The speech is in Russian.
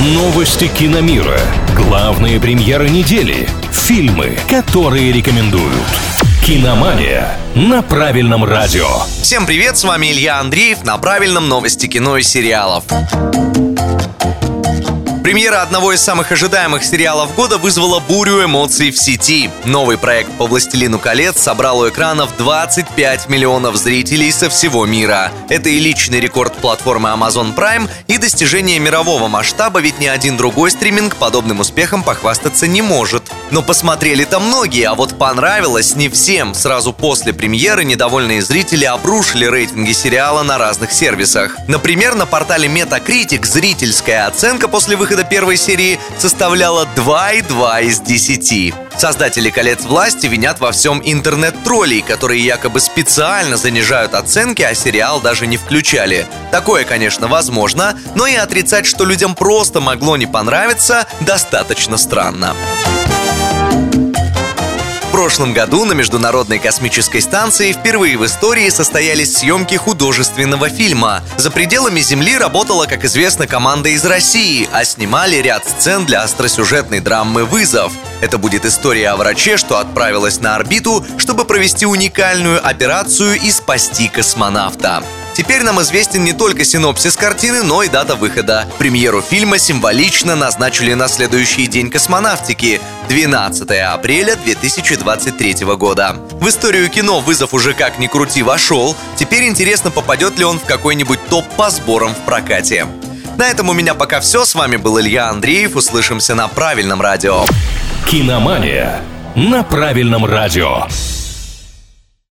Новости киномира. Главные премьеры недели. Фильмы, которые рекомендуют. Киномания на правильном радио. Всем привет, с вами Илья Андреев на правильном новости кино и сериалов. Премьера одного из самых ожидаемых сериалов года вызвала бурю эмоций в сети. Новый проект по «Властелину колец» собрал у экранов 25 миллионов зрителей со всего мира. Это и личный рекорд платформы Amazon Prime, и достижение мирового масштаба, ведь ни один другой стриминг подобным успехом похвастаться не может. Но посмотрели-то многие, а вот понравилось не всем. Сразу после премьеры недовольные зрители обрушили рейтинги сериала на разных сервисах. Например, на портале Metacritic зрительская оценка после выхода выхода первой серии составляла 2,2 из 10. Создатели «Колец власти» винят во всем интернет-троллей, которые якобы специально занижают оценки, а сериал даже не включали. Такое, конечно, возможно, но и отрицать, что людям просто могло не понравиться, достаточно странно прошлом году на Международной космической станции впервые в истории состоялись съемки художественного фильма. За пределами Земли работала, как известно, команда из России, а снимали ряд сцен для остросюжетной драмы «Вызов». Это будет история о враче, что отправилась на орбиту, чтобы провести уникальную операцию и спасти космонавта. Теперь нам известен не только синопсис картины, но и дата выхода. Премьеру фильма символично назначили на следующий день космонавтики – 12 апреля 2023 года. В историю кино вызов уже как ни крути вошел. Теперь интересно, попадет ли он в какой-нибудь топ по сборам в прокате. На этом у меня пока все. С вами был Илья Андреев. Услышимся на правильном радио. Киномания на правильном радио.